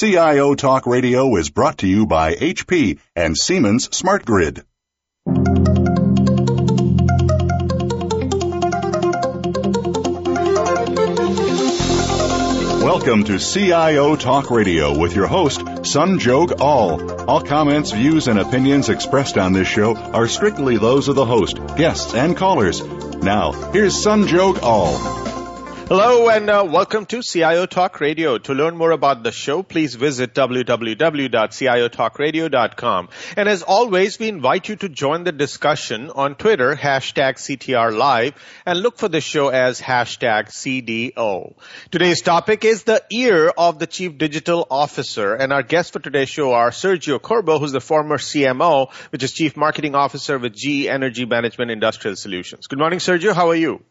CIO Talk Radio is brought to you by HP and Siemens Smart Grid. Welcome to CIO Talk Radio with your host, Sanjog Aul. All All comments, views, and opinions expressed on this show are strictly those of the host, guests, and callers. Now, here's Sanjog Aul. Hello and uh, welcome to CIO Talk Radio. To learn more about the show, please visit www.ciotalkradio.com. And as always, we invite you to join the discussion on Twitter, hashtag CTR Live, and look for the show as hashtag CDO. Today's topic is the Year of the Chief Digital Officer. And our guests for today's show are Sergio Corbo, who's the former CMO, which is Chief Marketing Officer with GE Energy Management Industrial Solutions. Good morning, Sergio. How are you?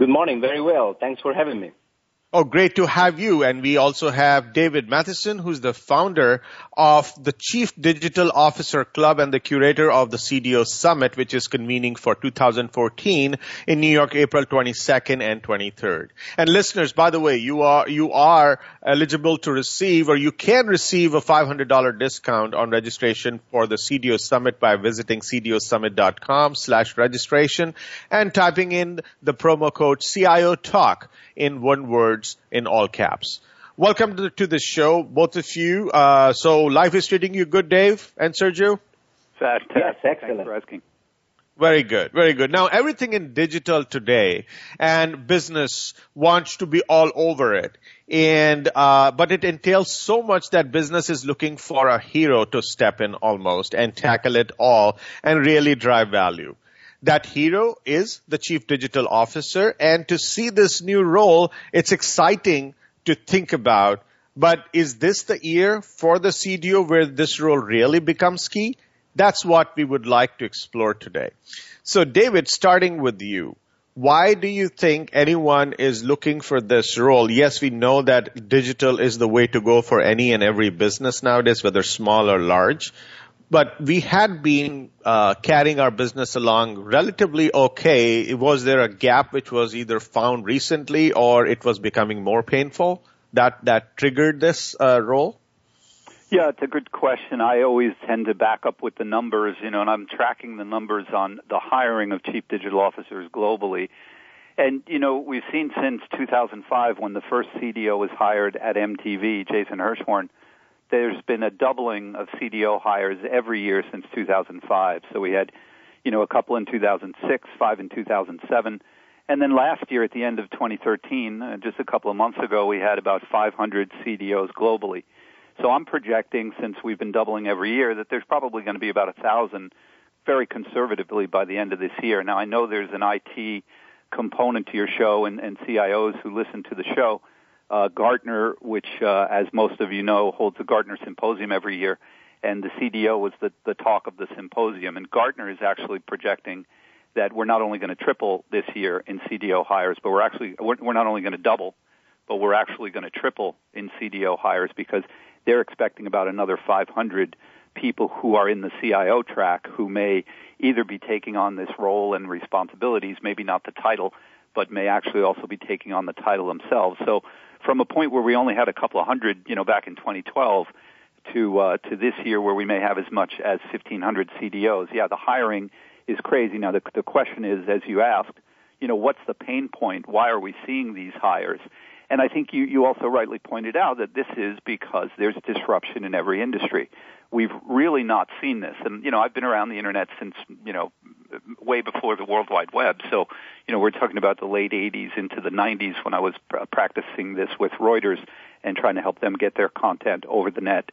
Good morning. Very well. Thanks for having me. Oh, great to have you. And we also have David Mathison, who's the founder of the Chief Digital Officer Club and the curator of the CDO Summit, which is convening for 2014 in New York, April 22nd and 23rd. And listeners, by the way, you are, you are eligible to receive or you can receive a $500 discount on registration for the CDO Summit by visiting cdosummit.com slash registration and typing in the promo code CIO Talk in one words in all caps. Welcome to, to the show, both of you. Uh, so life is treating you good, Dave and Sergio? Fantastic. Yes, excellent. Thanks for asking. Very good, very good. Now everything in digital today and business wants to be all over it. And, uh, but it entails so much that business is looking for a hero to step in almost and tackle it all and really drive value. That hero is the chief digital officer. And to see this new role, it's exciting to think about. But is this the year for the CDO where this role really becomes key? That's what we would like to explore today. So David, starting with you, why do you think anyone is looking for this role? Yes, we know that digital is the way to go for any and every business nowadays, whether small or large but we had been uh, carrying our business along relatively okay. Was there a gap which was either found recently or it was becoming more painful that that triggered this uh, role? Yeah, it's a good question. I always tend to back up with the numbers, you know, and I'm tracking the numbers on the hiring of chief digital officers globally. And, you know, we've seen since 2005 when the first CDO was hired at MTV, Jason Hirschhorn, there's been a doubling of CDO hires every year since 2005. So we had, you know, a couple in 2006, five in 2007. And then last year at the end of 2013, uh, just a couple of months ago, we had about 500 CDOs globally. So I'm projecting, since we've been doubling every year, that there's probably going to be about a thousand, very conservatively, by the end of this year. Now I know there's an IT component to your show and, and CIOs who listen to the show uh, Gartner, which, uh, as most of you know, holds the Gartner Symposium every year, and the CDO was the, the talk of the symposium. And Gartner is actually projecting that we're not only going to triple this year in CDO hires, but we're actually we're, we're not only going to double, but we're actually going to triple in CDO hires because they're expecting about another 500 people who are in the CIO track who may either be taking on this role and responsibilities, maybe not the title, but may actually also be taking on the title themselves. So from a point where we only had a couple of hundred, you know, back in 2012 to uh, to this year where we may have as much as 1,500 CDOs. Yeah, the hiring is crazy. Now the the question is, as you asked, you know, what's the pain point? Why are we seeing these hires? And I think you, you also rightly pointed out that this is because there's disruption in every industry. We've really not seen this. And, you know, I've been around the internet since, you know, way before the World Wide Web. So, you know, we're talking about the late 80s into the 90s when I was pr- practicing this with Reuters and trying to help them get their content over the net.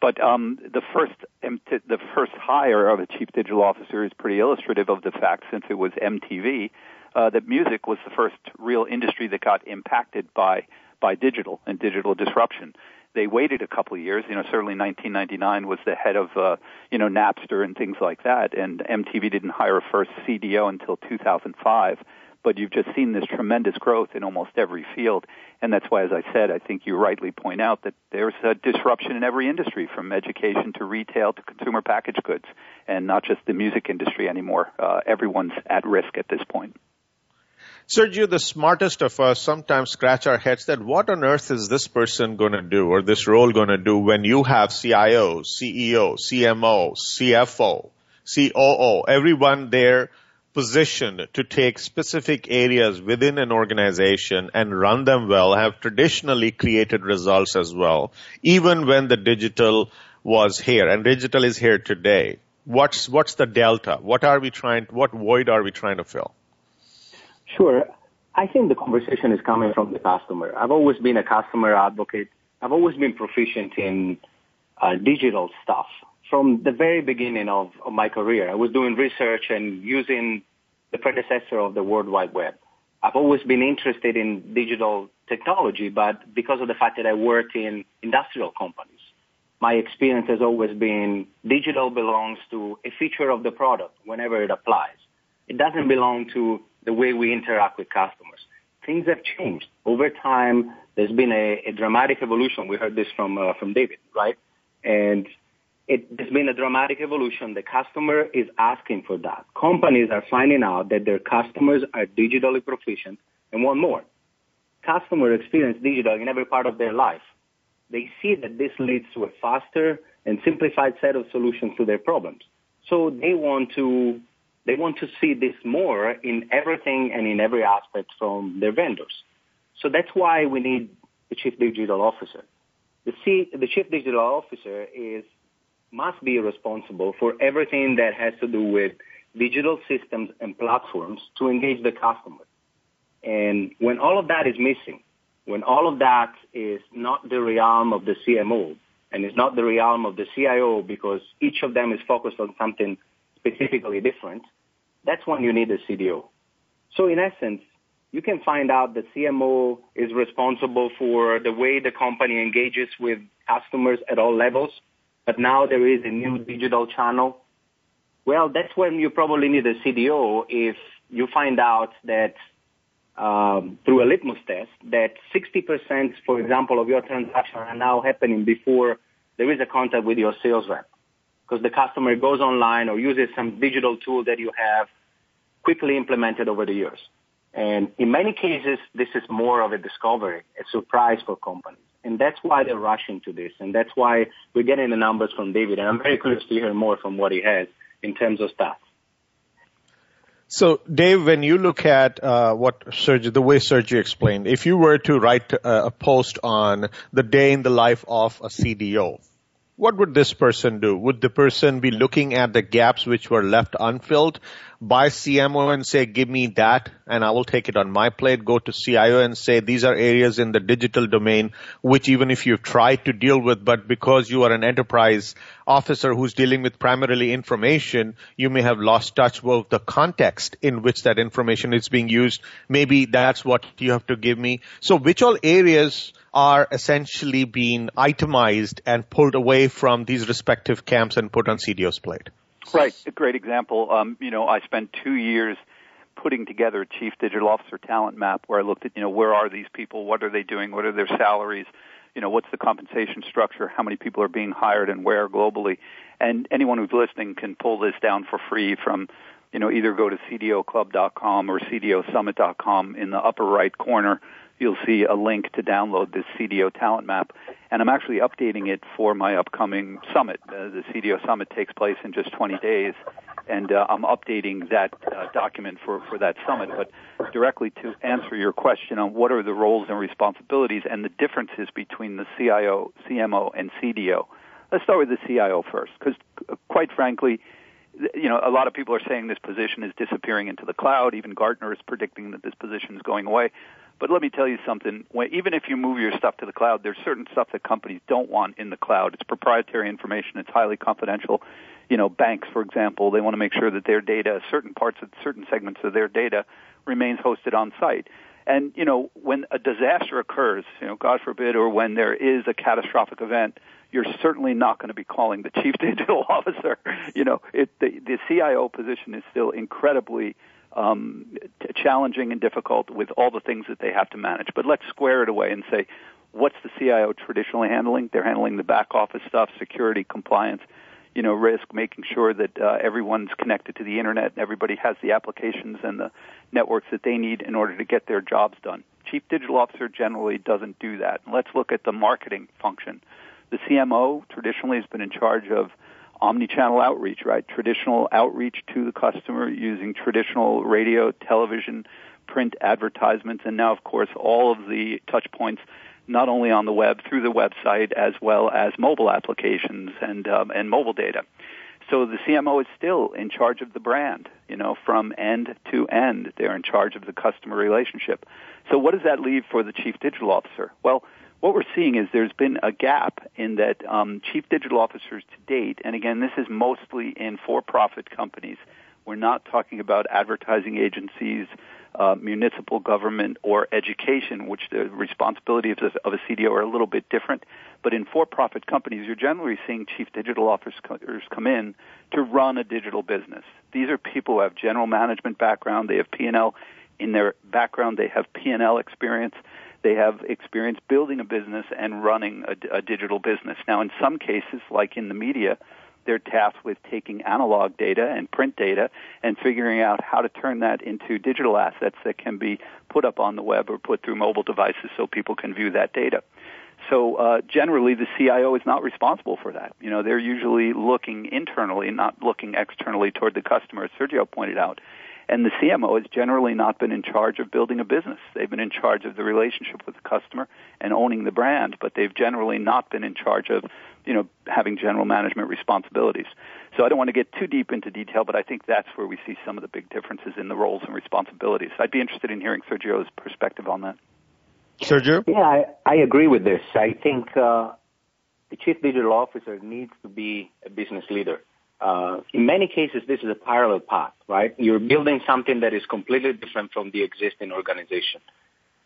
But um, the first the first hire of a chief digital officer is pretty illustrative of the fact, since it was MTV, uh, that music was the first real industry that got impacted by by digital and digital disruption. They waited a couple of years. You know, certainly 1999 was the head of uh, you know Napster and things like that, and MTV didn't hire a first CDO until 2005 but you've just seen this tremendous growth in almost every field. And that's why, as I said, I think you rightly point out that there's a disruption in every industry, from education to retail to consumer packaged goods, and not just the music industry anymore. Uh, everyone's at risk at this point. Sergio, the smartest of us sometimes scratch our heads that what on earth is this person going to do or this role going to do when you have CIO, CEO, CMO, CFO, COO, everyone there positioned to take specific areas within an organization and run them well have traditionally created results as well, even when the digital was here and digital is here today. What's, what's the delta? What are we trying, what void are we trying to fill? Sure. I think the conversation is coming from the customer. I've always been a customer advocate. I've always been proficient in uh, digital stuff from the very beginning of, of my career. I was doing research and using the predecessor of the World Wide Web. I've always been interested in digital technology, but because of the fact that I worked in industrial companies, my experience has always been digital belongs to a feature of the product whenever it applies. It doesn't belong to the way we interact with customers. Things have changed. Over time, there's been a, a dramatic evolution. We heard this from, uh, from David, right? And it, there's been a dramatic evolution. The customer is asking for that. Companies are finding out that their customers are digitally proficient and want more. Customer experience digital in every part of their life. They see that this leads to a faster and simplified set of solutions to their problems. So they want to they want to see this more in everything and in every aspect from their vendors. So that's why we need the chief digital officer. The, C, the chief digital officer is must be responsible for everything that has to do with digital systems and platforms to engage the customer. And when all of that is missing, when all of that is not the realm of the CMO and is not the realm of the CIO because each of them is focused on something specifically different, that's when you need a CDO. So in essence, you can find out the CMO is responsible for the way the company engages with customers at all levels, but now there is a new digital channel. Well, that's when you probably need a CDO if you find out that um, through a litmus test that 60%, for example, of your transactions are now happening before there is a contact with your sales rep because the customer goes online or uses some digital tool that you have quickly implemented over the years. And in many cases, this is more of a discovery, a surprise for companies. And that's why they're rushing to this. And that's why we're getting the numbers from David. And I'm very curious to hear more from what he has in terms of stats. So, Dave, when you look at uh, what Sergio, the way Sergio explained, if you were to write a, a post on the day in the life of a CDO, what would this person do? Would the person be looking at the gaps which were left unfilled by CMO and say, give me that and I will take it on my plate, go to CIO and say, these are areas in the digital domain which even if you've tried to deal with, but because you are an enterprise officer who's dealing with primarily information, you may have lost touch with the context in which that information is being used. Maybe that's what you have to give me. So which all areas are essentially being itemized and pulled away from these respective camps and put on CDO's plate? Right. A great example. Um, you know, I spent two years putting together a chief digital officer talent map where I looked at, you know, where are these people? What are they doing? What are their salaries? You know, what's the compensation structure? How many people are being hired and where globally? And anyone who's listening can pull this down for free from, you know, either go to cdoclub.com or cdosummit.com in the upper right corner you'll see a link to download this CDO talent map. And I'm actually updating it for my upcoming summit. Uh, the CDO summit takes place in just 20 days, and uh, I'm updating that uh, document for, for that summit. But directly to answer your question on what are the roles and responsibilities and the differences between the CIO, CMO, and CDO. Let's start with the CIO first, because uh, quite frankly, you know, a lot of people are saying this position is disappearing into the cloud. Even Gartner is predicting that this position is going away. But let me tell you something. When, even if you move your stuff to the cloud, there's certain stuff that companies don't want in the cloud. It's proprietary information. It's highly confidential. You know, banks, for example, they want to make sure that their data, certain parts of certain segments of their data, remains hosted on site. And you know, when a disaster occurs, you know, God forbid, or when there is a catastrophic event, you're certainly not going to be calling the chief digital officer. You know, it, the, the CIO position is still incredibly um, t- challenging and difficult with all the things that they have to manage. But let's square it away and say, what's the CIO traditionally handling? They're handling the back office stuff, security, compliance. you know, risk, making sure that uh, everyone's connected to the internet and everybody has the applications and the networks that they need in order to get their jobs done. Chief Digital Officer generally doesn't do that. let's look at the marketing function. The CMO traditionally has been in charge of omni-channel outreach, right? Traditional outreach to the customer using traditional radio, television, print advertisements, and now, of course, all of the touch points not only on the web through the website as well as mobile applications and um, and mobile data. So the CMO is still in charge of the brand, you know, from end to end. They're in charge of the customer relationship. So what does that leave for the chief digital officer? Well, what we're seeing is there's been a gap in that um, chief digital officers to date, and again, this is mostly in for-profit companies. We're not talking about advertising agencies, uh, municipal government or education, which the responsibilities of, of a CDO are a little bit different. But in for-profit companies, you're generally seeing chief digital officers come in to run a digital business. These are people who have general management background. They have P&L in their background. They have P&L experience. They have experience building a business and running a, a digital business. Now, in some cases, like in the media, they're tasked with taking analog data and print data and figuring out how to turn that into digital assets that can be put up on the web or put through mobile devices so people can view that data. So uh, generally, the CIO is not responsible for that. You know, they're usually looking internally, not looking externally toward the customer, as Sergio pointed out. And the CMO has generally not been in charge of building a business. They've been in charge of the relationship with the customer and owning the brand, but they've generally not been in charge of, you know, having general management responsibilities. So I don't want to get too deep into detail, but I think that's where we see some of the big differences in the roles and responsibilities. I'd be interested in hearing Sergio's perspective on that. Sergio? Yeah, I, I agree with this. I think uh, the chief digital officer needs to be a business leader. Uh, in many cases, this is a parallel path, right? You're building something that is completely different from the existing organization.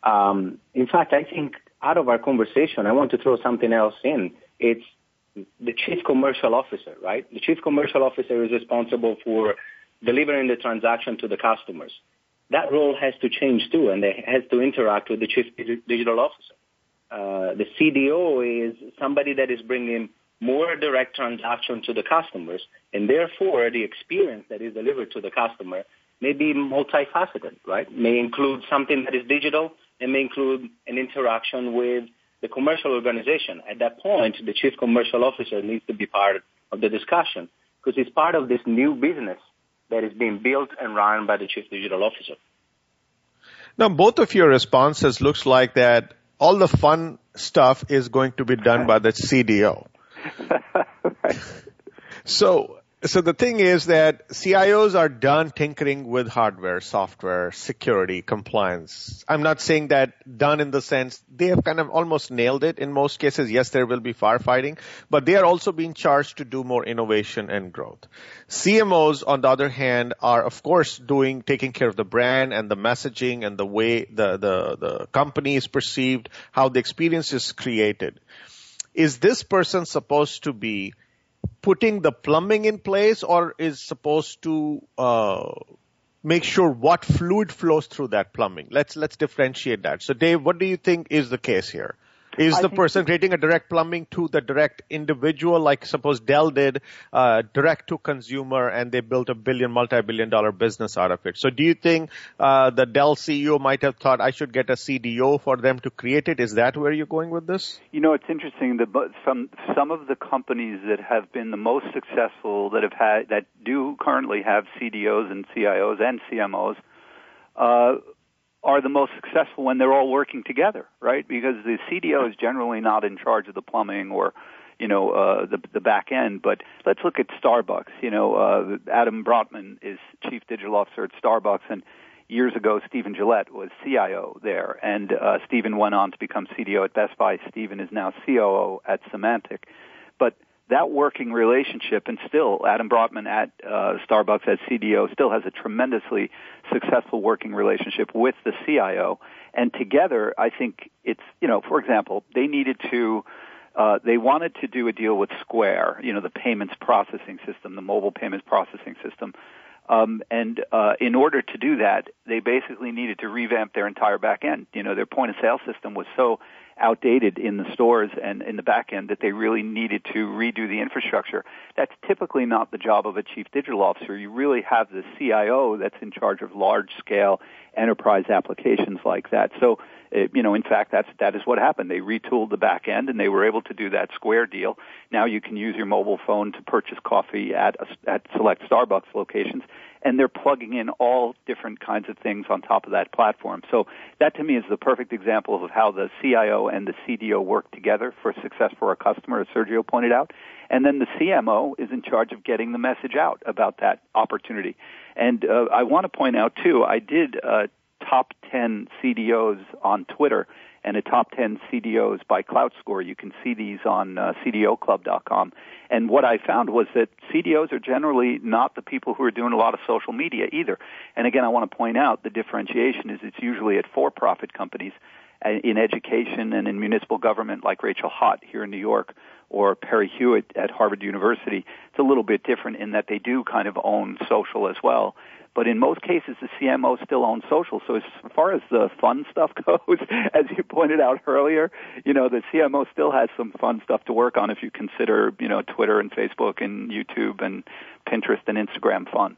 Um, in fact, I think out of our conversation, I want to throw something else in. It's the chief commercial officer, right? The chief commercial officer is responsible for delivering the transaction to the customers. That role has to change too, and it has to interact with the chief digital officer. Uh, the CDO is somebody that is bringing more direct transaction to the customers, and therefore the experience that is delivered to the customer may be multifaceted, right? May include something that is digital and may include an interaction with the commercial organization. At that point, the chief commercial officer needs to be part of the discussion because he's part of this new business that is being built and run by the chief digital officer. Now, both of your responses looks like that all the fun stuff is going to be done by the CDO. So, so the thing is that CIOs are done tinkering with hardware, software, security, compliance. I'm not saying that done in the sense they have kind of almost nailed it in most cases. Yes, there will be firefighting, but they are also being charged to do more innovation and growth. CMOs, on the other hand, are of course doing, taking care of the brand and the messaging and the way the, the, the company is perceived, how the experience is created is this person supposed to be putting the plumbing in place or is supposed to uh, make sure what fluid flows through that plumbing? Let's let's differentiate that. So, Dave, what do you think is the case here? Is I the person creating a direct plumbing to the direct individual, like suppose Dell did, uh, direct to consumer, and they built a billion, multi-billion dollar business out of it? So, do you think uh, the Dell CEO might have thought I should get a CDO for them to create it? Is that where you're going with this? You know, it's interesting that some some of the companies that have been the most successful that have had that do currently have CDOs and CIOs and CMOs. Uh, are the most successful when they're all working together, right? Because the CDO is generally not in charge of the plumbing or, you know, uh, the the back end. But let's look at Starbucks. You know, uh, Adam Brotman is chief digital officer at Starbucks, and years ago Stephen Gillett was CIO there, and uh, Stephen went on to become CDO at Best Buy. Stephen is now COO at Symantec. But that working relationship, and still Adam Brotman at uh, Starbucks as CDO still has a tremendously successful working relationship with the CIO. And together, I think it's you know, for example, they needed to. Uh, they wanted to do a deal with Square, you know, the payments processing system, the mobile payments processing system. Um, and uh, in order to do that, they basically needed to revamp their entire back end. You know, their point of sale system was so outdated in the stores and in the back end that they really needed to redo the infrastructure. That's typically not the job of a chief digital officer. You really have the CIO that's in charge of large scale enterprise applications like that. So, uh, you know, in fact, that's, that is what happened. They retooled the back end and they were able to do that Square deal. Now you can use your mobile phone to purchase coffee at, a, at select Starbucks locations and they're plugging in all different kinds of things on top of that platform. So that to me is the perfect example of how the CIO and the CDO work together for success for a customer, as Sergio pointed out. And then the CMO is in charge of getting the message out about that opportunity. And uh, I want to point out too, I did uh, top 10 CDOs on Twitter and a top 10 CDOs by Klout Score. You can see these on uh, CDOclub.com. And what I found was that CDOs are generally not the people who are doing a lot of social media either. And again, I want to point out the differentiation is it's usually at for-profit companies uh, in education and in municipal government like Rachel Haot here in New York or Perry Hewitt at Harvard University. It's a little bit different in that they do kind of own social as well. But in most cases, the CMO still owns social. So as far as the fun stuff goes, as you pointed out earlier, you know, the CMO still has some fun stuff to work on if you consider, you know, Twitter and Facebook and YouTube and Pinterest and Instagram fun.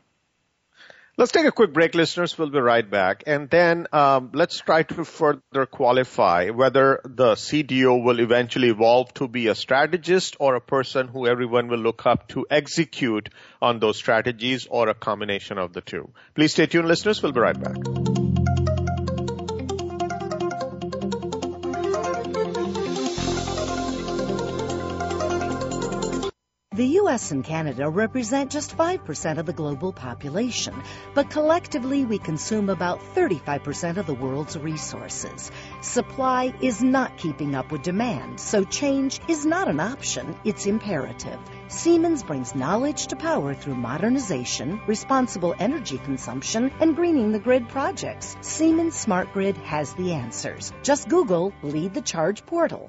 Let's take a quick break, listeners. We'll be right back. And then um, let's try to further qualify whether the CDO will eventually evolve to be a strategist or a person who everyone will look up to execute on those strategies or a combination of the two. Please stay tuned, listeners. We'll be right back. The US and Canada represent just 5% of the global population, but collectively we consume about 35% of the world's resources. Supply is not keeping up with demand, so change is not an option, it's imperative. Siemens brings knowledge to power through modernization, responsible energy consumption, and greening the grid projects. Siemens Smart Grid has the answers. Just Google Lead the Charge portal.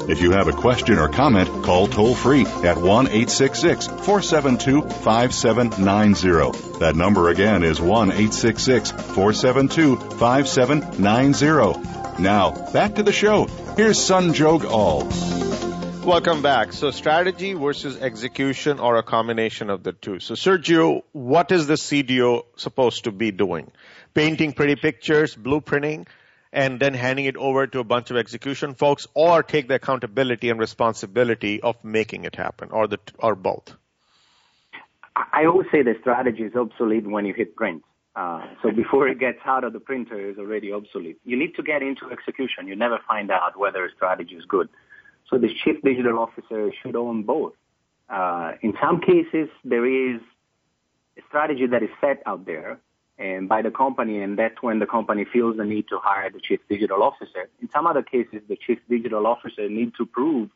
If you have a question or comment, call toll free at 1 866 472 5790. That number again is 1 866 472 5790. Now, back to the show. Here's Sanjog Aul. Welcome back. So strategy versus execution or a combination of the two. So Sergio, what is the CDO supposed to be doing? Painting pretty pictures, blueprinting, and then handing it over to a bunch of execution folks or take the accountability and responsibility of making it happen or the or both. I always say the strategy is obsolete when you hit print. Uh, so before it gets out of the printer is already obsolete. You need to get into execution. You never find out whether a strategy is good. So the chief digital officer should own both. Uh, in some cases there is a strategy that is set out there and by the company, and that's when the company feels the need to hire the chief digital officer. In some other cases, the chief digital officer needs to prove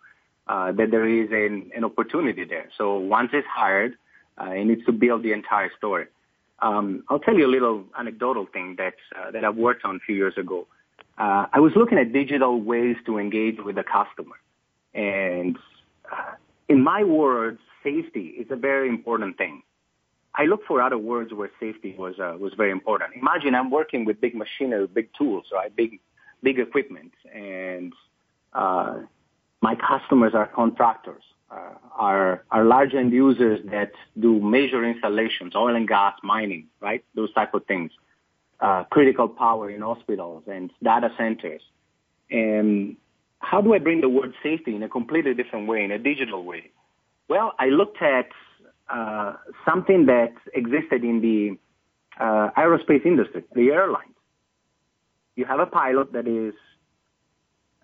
uh, that there is an, an, opportunity there. So once it's hired, uh, it needs to build the entire story. Um, I'll tell you a little anecdotal thing that uh, that I've worked on a few years ago. Uh, I was looking at digital ways to engage with the customer, and uh, in my words, safety is a very important thing. I look for other words where safety was uh, was very important. Imagine I'm working with big machinery, big tools, right? Big big equipment, and uh, my customers are contractors, uh, are are large end users that do major installations, oil and gas, mining, right? Those type of things. Uh, critical power in hospitals and data centers. And how do I bring the word safety in a completely different way, in a digital way? Well, I looked at uh, something that existed in the uh, aerospace industry, the airlines. You have a pilot that is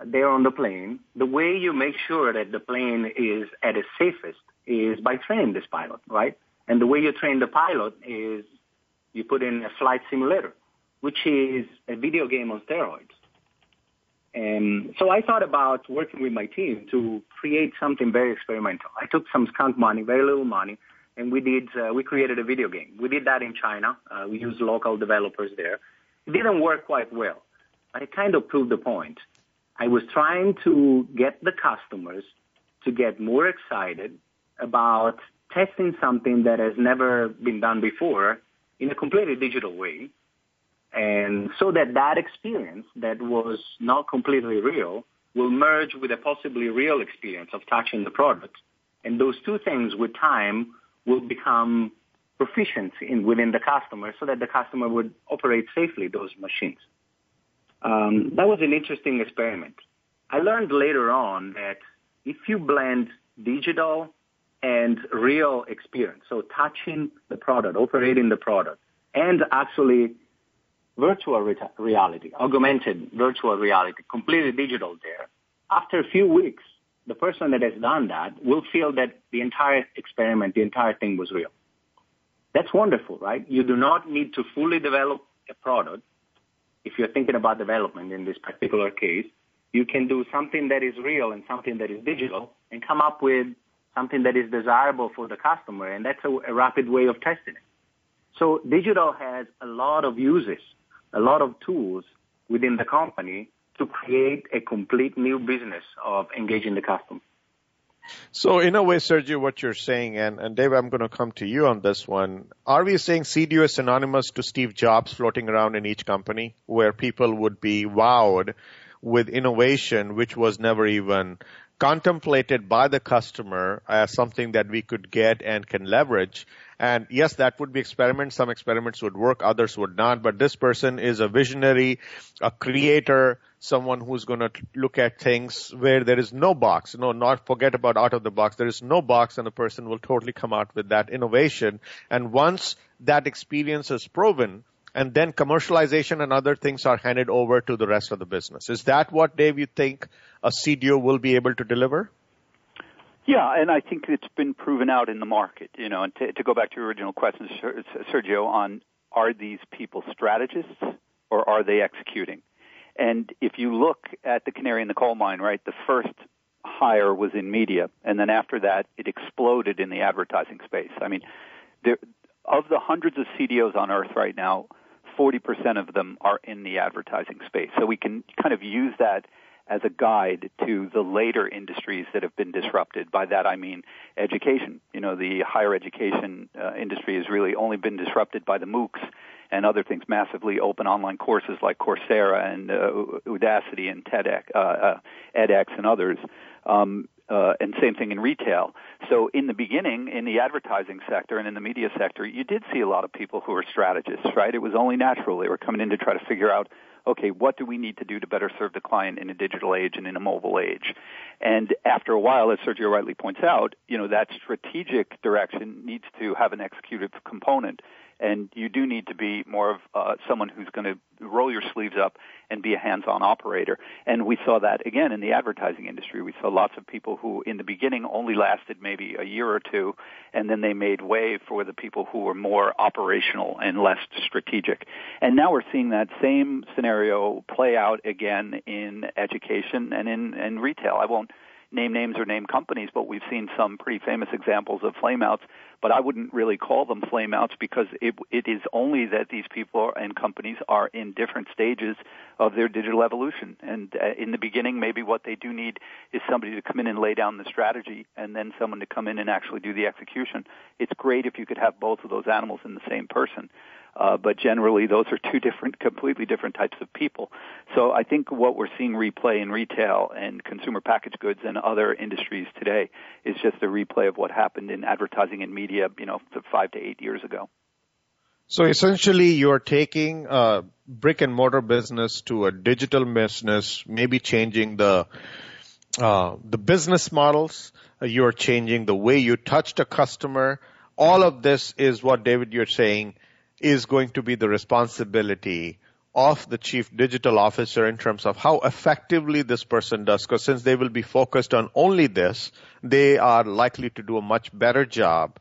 there on the plane. The way you make sure that the plane is at its safest is by training this pilot, right? And the way you train the pilot is you put in a flight simulator. which is a video game on steroids. And so I thought about working with my team to create something very experimental. I took some skunk money, very little money, and we did uh, we created a video game. We did that in China. Uh, we used local developers there. It didn't work quite well, but it kind of proved the point. I was trying to get the customers to get more excited about testing something that has never been done before in a completely digital way. And so that that experience that was not completely real will merge with a possibly real experience of touching the product. And those two things with time will become proficient in, within the customer so that the customer would operate safely those machines. Um, that was an interesting experiment. I learned later on that if you blend digital and real experience, so touching the product, operating the product, and actually virtual re- reality, augmented virtual reality, completely digital there, after a few weeks, the person that has done that will feel that the entire experiment, the entire thing was real. That's wonderful, right? You do not need to fully develop a product. If you're thinking about development in this particular case, you can do something that is real and something that is digital and come up with something that is desirable for the customer. And that's a, a rapid way of testing it. So digital has a lot of uses, a lot of tools within the company to create a complete new business of engaging the customer. So in a way, Sergio, what you're saying, and, and Dave, I'm going to come to you on this one. Are we saying CDO is synonymous to Steve Jobs floating around in each company where people would be wowed with innovation, which was never even contemplated by the customer as something that we could get and can leverage. And yes, that would be experiments. Some experiments would work, others would not. But this person is a visionary, a creator, someone who's going to look at things where there is no box. No, not forget about out of the box. There is no box and the person will totally come out with that innovation. And once that experience is proven, and then commercialization and other things are handed over to the rest of the business. Is that what, Dave, you think a CDO will be able to deliver? Yeah, and I think it's been proven out in the market. You know, and to, to go back to your original question, Sergio, on are these people strategists or are they executing? And if you look at the canary in the coal mine, right, the first hire was in media, and then after that, it exploded in the advertising space. I mean, there, of the hundreds of CDOs on earth right now, 40% of them are in the advertising space. So we can kind of use that as a guide to the later industries that have been disrupted. By that I mean education. You know, the higher education uh, industry has really only been disrupted by the MOOCs and other things, massively open online courses like Coursera and uh, Udacity and TEDx, uh, uh, edX and others. Um, uh, and same thing in retail. So in the beginning, in the advertising sector and in the media sector, you did see a lot of people who were strategists, right? It was only natural. They were coming in to try to figure out, okay, what do we need to do to better serve the client in a digital age and in a mobile age? And after a while, as Sergio rightly points out, you know, that strategic direction needs to have an executive component and you do need to be more of uh, someone who's going to roll your sleeves up and be a hands-on operator. And we saw that again in the advertising industry. We saw lots of people who, in the beginning, only lasted maybe a year or two, and then they made way for the people who were more operational and less strategic. And now we're seeing that same scenario play out again in education and in, in retail. I won't name names or name companies, but we've seen some pretty famous examples of flameouts. But I wouldn't really call them flameouts because it, it is only that these people and companies are in different stages of their digital evolution. And uh, in the beginning, maybe what they do need is somebody to come in and lay down the strategy, and then someone to come in and actually do the execution. It's great if you could have both of those animals in the same person. Uh, but generally, those are two different, completely different types of people. So I think what we're seeing replay in retail and consumer packaged goods and other industries today is just a replay of what happened in advertising and media, you know, five to eight years ago. So essentially, you're taking a brick and mortar business to a digital business, maybe changing the uh, the business models. You're changing the way you touch the customer. All of this is what David you're saying is going to be the responsibility of the chief digital officer in terms of how effectively this person does. Because since they will be focused on only this, they are likely to do a much better job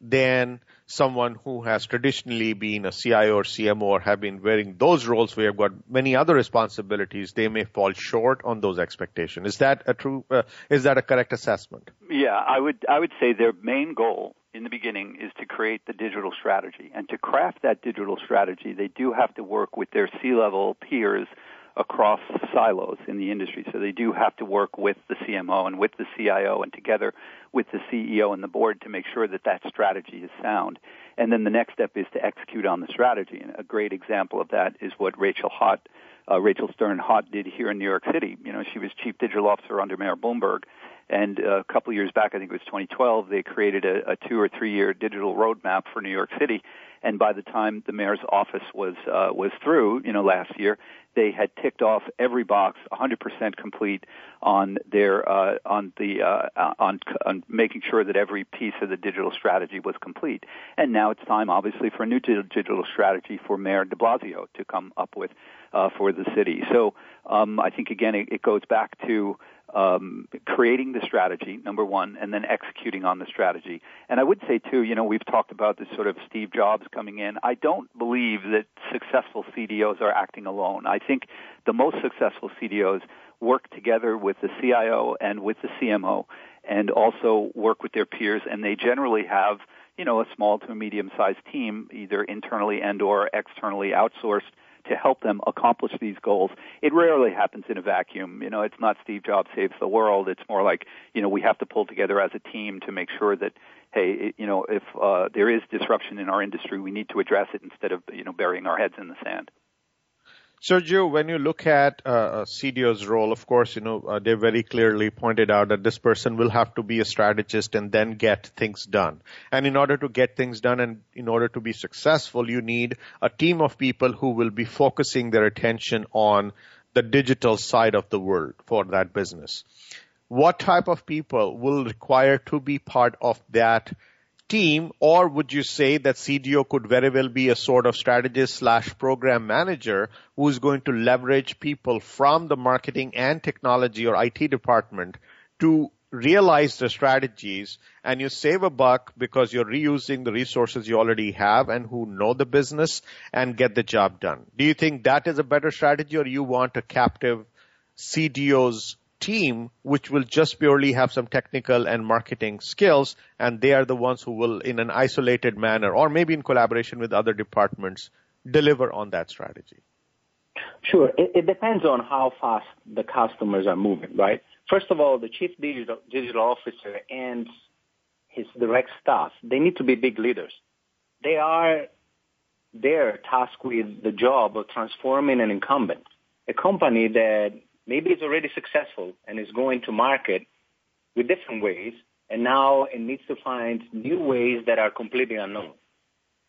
than someone who has traditionally been a CIO or CMO or have been wearing those roles where you've got many other responsibilities, they may fall short on those expectations. Is that a true, uh, is that a correct assessment? Yeah, I would, I would say their main goal in the beginning is to create the digital strategy. And to craft that digital strategy, they do have to work with their C-level peers across silos in the industry. So they do have to work with the CMO and with the CIO and together with the CEO and the board to make sure that that strategy is sound. And then the next step is to execute on the strategy. And a great example of that is what Rachel Haot, uh, Rachel Sterne Haot did here in New York City. You know, she was chief digital officer under Mayor Bloomberg. And a couple years back, I think it was 2012, they created a, a two or three year digital roadmap for New York City. And by the time the mayor's office was uh, was through, you know, last year, they had ticked off every box 100% complete on their uh, on the uh, on, on making sure that every piece of the digital strategy was complete. And now it's time, obviously, for a new digital strategy for Mayor De Blasio to come up with uh, for the city. So um, I think again it, it goes back to um, creating the strategy, number one, and then executing on the strategy. And I would say too, you know, we've talked about this sort of Steve Jobs coming in. I don't believe that successful CDOs are acting alone. I think the most successful CDOs work together with the CIO and with the CMO and also work with their peers and they generally have, you know, a small to medium sized team either internally and or externally outsourced to help them accomplish these goals. It rarely happens in a vacuum. You know, it's not Steve Jobs saves the world. It's more like, you know, we have to pull together as a team to make sure that, hey, you know, if uh, there is disruption in our industry, we need to address it instead of, you know, burying our heads in the sand. Sergio, when you look at uh, CDO's role, of course, you know, uh, they very clearly pointed out that this person will have to be a strategist and then get things done. And in order to get things done and in order to be successful, you need a team of people who will be focusing their attention on the digital side of the world for that business. What type of people will require to be part of that team, or would you say that CDO could very well be a sort of strategist slash program manager who's going to leverage people from the marketing and technology or IT department to realize the strategies and you save a buck because you're reusing the resources you already have and who know the business and get the job done. Do you think that is a better strategy or you want a captive CDO's team which will just purely have some technical and marketing skills and they are the ones who will in an isolated manner or maybe in collaboration with other departments deliver on that strategy? Sure. It, it depends on how fast the customers are moving, right? First of all, the chief digital, digital officer and his direct staff, they need to be big leaders. They are there tasked with the job of transforming an incumbent, a company that maybe it's already successful and is going to market with different ways, and now it needs to find new ways that are completely unknown.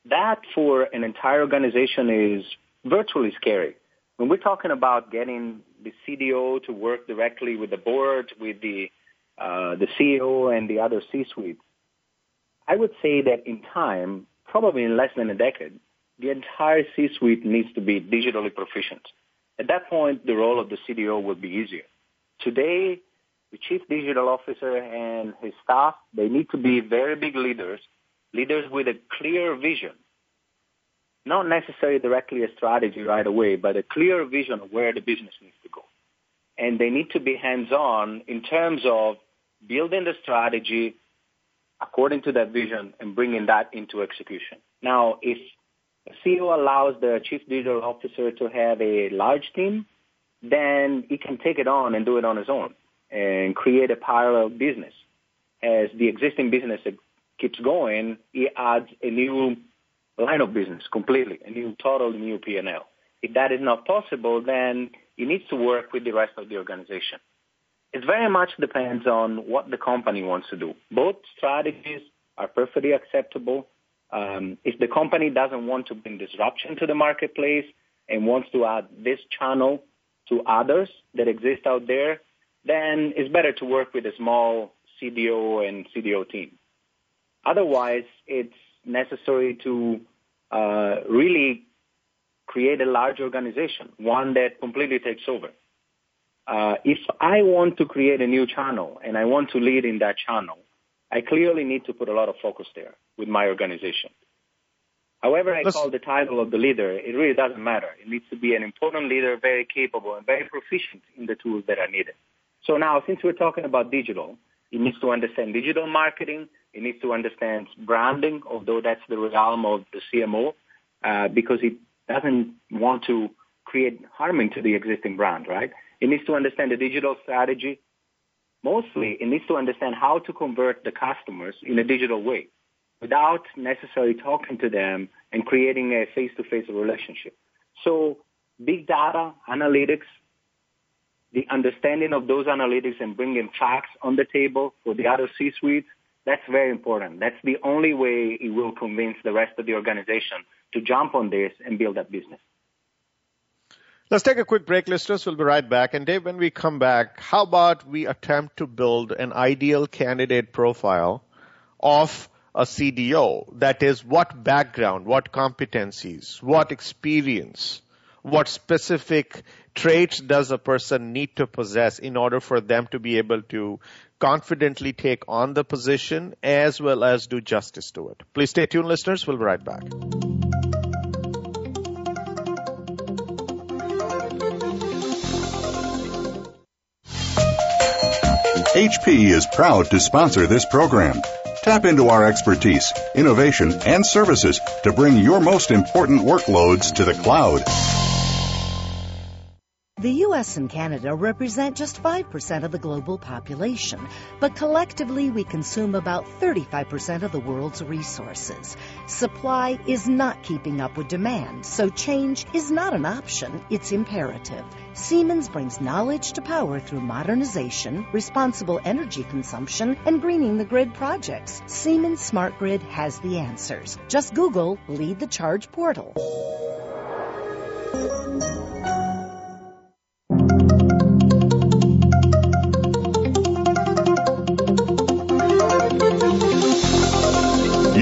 That for an entire organization is virtually scary. When we're talking about getting the CDO to work directly with the board, with the uh, the CEO and the other C-suite, I would say that in time, probably in less than a decade, the entire C-suite needs to be digitally proficient. At that point, the role of the CDO will be easier. Today, the chief digital officer and his staff, they need to be very big leaders, leaders with a clear vision. Not necessarily directly a strategy right away, but a clear vision of where the business needs to go. And they need to be hands-on in terms of building the strategy according to that vision and bringing that into execution. Now, if CEO allows the chief digital officer to have a large team, then he can take it on and do it on his own and create a parallel business. As the existing business keeps going, he adds a new line of business completely, a new total new P&L. If that is not possible, then he needs to work with the rest of the organization. It very much depends on what the company wants to do. Both strategies are perfectly acceptable. Um, if the company doesn't want to bring disruption to the marketplace and wants to add this channel to others that exist out there, then it's better to work with a small CDO and CDO team. Otherwise, it's necessary to uh, really create a large organization, one that completely takes over. Uh, if I want to create a new channel and I want to lead in that channel, I clearly need to put a lot of focus there with my organization. However, I Let's... call the title of the leader, it really doesn't matter. It needs to be an important leader, very capable and very proficient in the tools that are needed. So now, since we're talking about digital, it needs to understand digital marketing. It needs to understand branding, although that's the realm of the CMO, uh, because it doesn't want to create harming to the existing brand, right? It needs to understand the digital strategy. Mostly, it needs to understand how to convert the customers in a digital way without necessarily talking to them and creating a face-to-face relationship. So big data, analytics, the understanding of those analytics and bringing facts on the table for the other C-suites, that's very important. That's the only way it will convince the rest of the organization to jump on this and build that business. Let's take a quick break, listeners. We'll be right back. And Dave, when we come back, how about we attempt to build an ideal candidate profile of a CDO. That is, what background, what competencies, what experience, what specific traits does a person need to possess in order for them to be able to confidently take on the position as well as do justice to it. Please stay tuned, listeners. We'll be right back. HP is proud to sponsor this program. Tap into our expertise, innovation, and services to bring your most important workloads to the cloud. The US and Canada represent just 5% of the global population, but collectively we consume about 35% of the world's resources. Supply is not keeping up with demand, so change is not an option, it's imperative. Siemens brings knowledge to power through modernization, responsible energy consumption, and greening the grid projects. Siemens Smart Grid has the answers. Just Google Lead the Charge portal.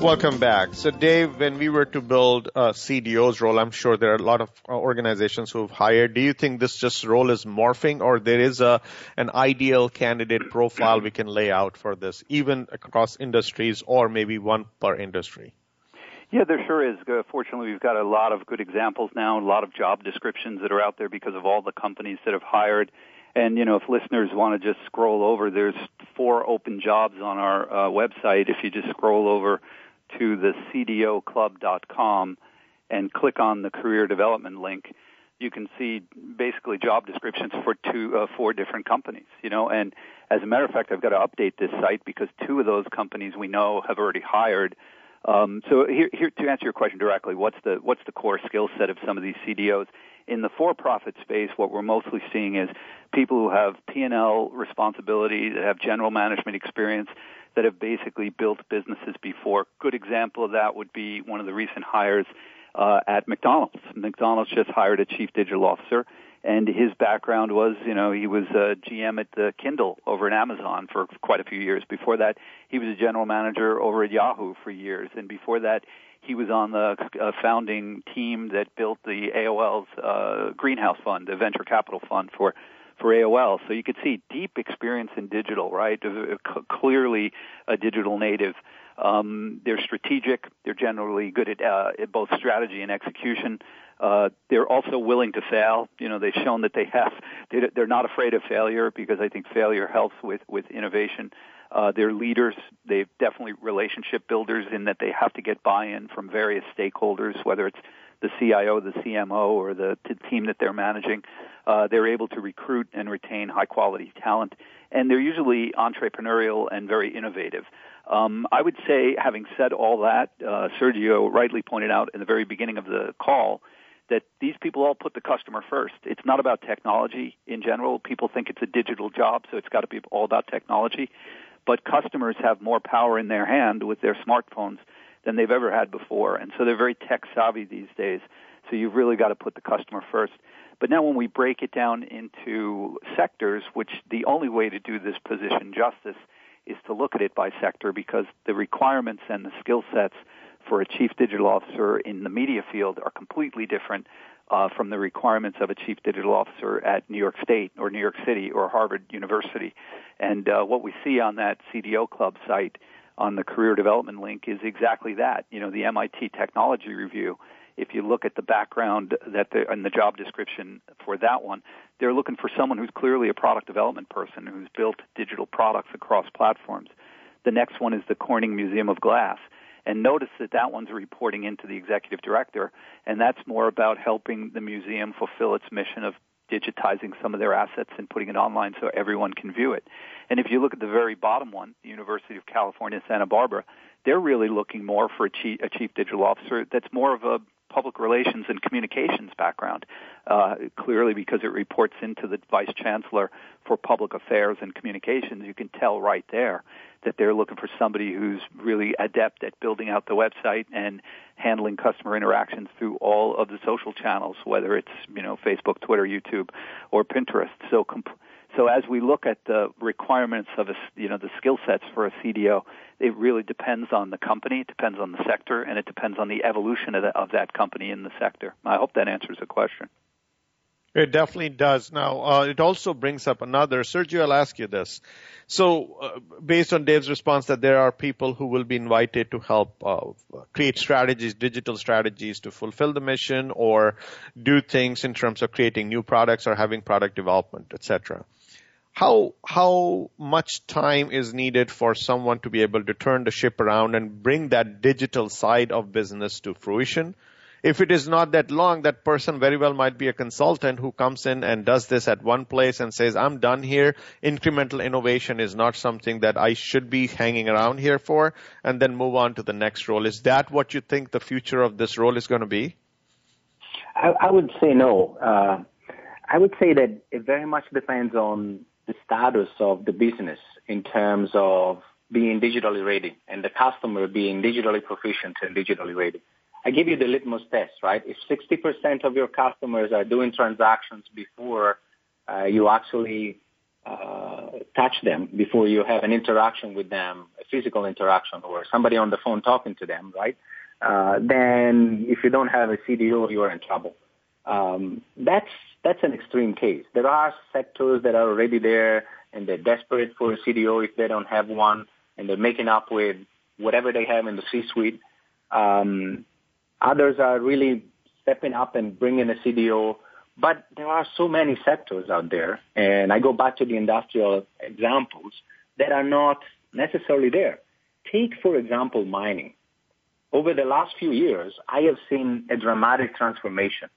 Welcome back. So, Dave, when we were to build a CDO's role, I'm sure there are a lot of uh, organizations who've hired. Do you think this just role is morphing, or there is a an ideal candidate profile we can lay out for this, even across industries, or maybe one per industry? Yeah, there sure is. Uh, fortunately, we've got a lot of good examples now, a lot of job descriptions that are out there because of all the companies that have hired. And you know, if listeners want to just scroll over, there's four open jobs on our uh, website. If you just scroll over to the cdoclub.com and click on the career development link, you can see basically job descriptions for two, uh, four different companies. You know, and as a matter of fact, I've got to update this site because two of those companies we know have already hired. Um, so here, here, to answer your question directly, what's the what's the core skill set of some of these CDOs? In the for-profit space, what we're mostly seeing is people who have P&L responsibility, that have general management experience, that have basically built businesses before. Good example of that would be one of the recent hires uh, at McDonald's. McDonald's just hired a chief digital officer, and his background was, you know, he was a GM at the Kindle over at Amazon for quite a few years. Before that, he was a general manager over at Yahoo for years, and before that, he was on the uh, founding team that built the AOL's uh, Greenhouse Fund, the venture capital fund for for AOL. So you could see deep experience in digital, right? Clearly a digital native. Um, they're strategic. They're generally good at, uh, at both strategy and execution. Uh, they're also willing to fail. You know, they've shown that they have. They're not afraid of failure because I think failure helps with with innovation. Uh, they're leaders. They're definitely relationship builders in that they have to get buy-in from various stakeholders, whether it's the CIO, the CMO, or the, the team that they're managing. Uh, they're able to recruit and retain high quality talent, and they're usually entrepreneurial and very innovative. Um, I would say, having said all that, uh, Sergio rightly pointed out in the very beginning of the call that these people all put the customer first. It's not about technology in general. People think it's a digital job, so it's got to be all about technology. But customers have more power in their hand with their smartphones than they've ever had before. And so they're very tech savvy these days. So you've really got to put the customer first. But now when we break it down into sectors, which the only way to do this position justice is to look at it by sector because the requirements and the skill sets for a chief digital officer in the media field are completely different uh, from the requirements of a chief digital officer at New York State or New York City or Harvard University. And uh, what we see on that CDO Club site on the career development link is exactly that. You know, the MIT Technology Review. If you look at the background that and the job description for that one, they're looking for someone who's clearly a product development person who's built digital products across platforms. The next one is the Corning Museum of Glass and notice that that one's reporting into the executive director, and that's more about helping the museum fulfill its mission of digitizing some of their assets and putting it online so everyone can view it. And if you look at the very bottom one, the University of California, Santa Barbara, they're really looking more for a chief, a chief digital officer that's more of a public relations and communications background, uh, clearly because it reports into the vice chancellor for public affairs and communications. You can tell right there that they're looking for somebody who's really adept at building out the website and handling customer interactions through all of the social channels, whether it's you know Facebook, Twitter, YouTube, or Pinterest. So. Comp- so as we look at the requirements of a, you know the skill sets for a CDO, it really depends on the company, it depends on the sector, and it depends on the evolution of, the, of that company in the sector. I hope that answers the question. It definitely does. Now, uh, it also brings up another. Sergio, I'll ask you this. So, uh, based on Dave's response, that there are people who will be invited to help uh, create strategies, digital strategies to fulfill the mission, or do things in terms of creating new products or having product development, etc how how much time is needed for someone to be able to turn the ship around and bring that digital side of business to fruition? If it is not that long, that person very well might be a consultant who comes in and does this at one place and says, I'm done here. Incremental innovation is not something that I should be hanging around here for, and then move on to the next role. Is that what you think the future of this role is going to be? I, I would say no. Uh, I would say that it very much depends on the status of the business in terms of being digitally ready and the customer being digitally proficient and digitally ready. I give you the litmus test, right? If 60% of your customers are doing transactions before uh, you actually uh, touch them, before you have an interaction with them, a physical interaction, or somebody on the phone talking to them, right? Uh, then if you don't have a CDO, you are in trouble. Um, that's that's an extreme case. There are sectors that are already there and they're desperate for a CDO if they don't have one, and they're making up with whatever they have in the C-suite. Um, others are really stepping up and bringing a CDO, but there are so many sectors out there, and I go back to the industrial examples that are not necessarily there. Take, for example, mining. Over the last few years, I have seen a dramatic transformation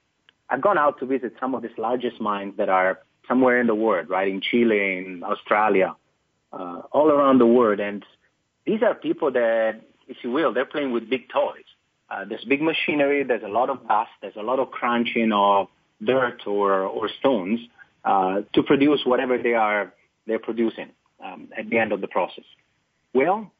I've gone out to visit some of these largest mines that are somewhere in the world, right? In Chile, in Australia, uh, all around the world. And these are people that, if you will, they're playing with big toys. Uh, there's big machinery. There's a lot of dust. There's a lot of crunching of dirt or, or stones uh, to produce whatever they are they're producing um, at the end of the process. Well,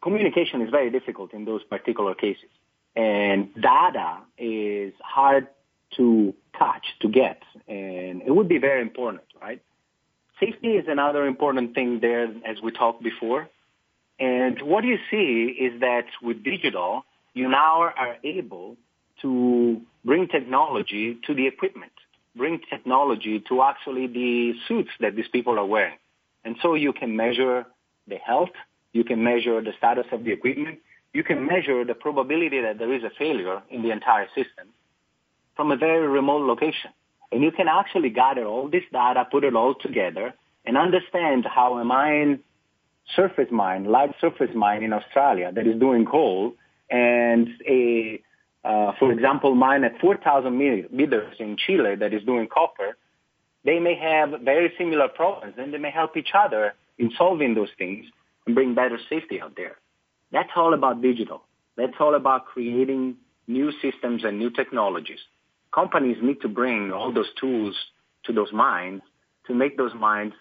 communication is very difficult in those particular cases, and data is hard to touch, to get. And it would be very important, right? Safety is another important thing there as we talked before. And what you see is that with digital, you now are able to bring technology to the equipment, bring technology to actually the suits that these people are wearing. And so you can measure the health, you can measure the status of the equipment, you can measure the probability that there is a failure in the entire system from a very remote location. And you can actually gather all this data, put it all together, and understand how a mine, surface mine, large surface mine in Australia that is doing coal, and a, uh, for example, mine at 4,000 meters in Chile that is doing copper, they may have very similar problems, and they may help each other in solving those things and bring better safety out there. That's all about digital. That's all about creating new systems and new technologies companies need to bring all those tools to those mines to make those mines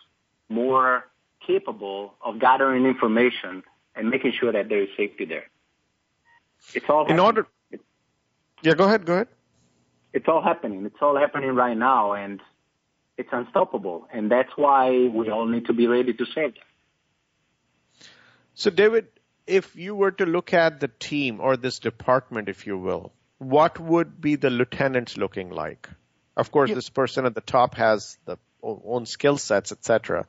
more capable of gathering information and making sure that there is safety there. It's all in order. Yeah, go ahead. Go ahead. it's all happening. It's all happening right now, and it's unstoppable. And that's why we all need to be ready to serve them. So, David, if you were to look at the team or this department, if you will, what would be the lieutenants looking like? Of course, yep. this person at the top has the own skill sets, etc.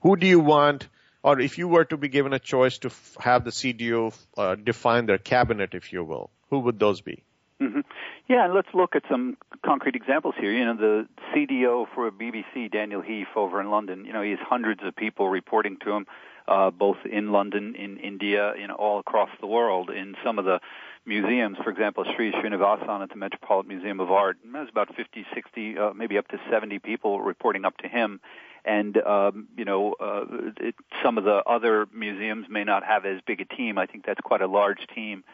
Who do you want, or if you were to be given a choice to f- have the CDO uh, define their cabinet, if you will, who would those be? Mm-hmm. Yeah, and let's look at some concrete examples here. You know, the CDO for BBC, Daniel Heaf, over in London. You know, he has hundreds of people reporting to him, uh, both in London, in India, you know, all across the world. In some of the museums, for example, Sri Srinivasan at the Metropolitan Museum of Art, there's about 50, 60, uh, maybe up to 70 people reporting up to him. And um, you know, uh, it, some of the other museums may not have as big a team. I think that's quite a large team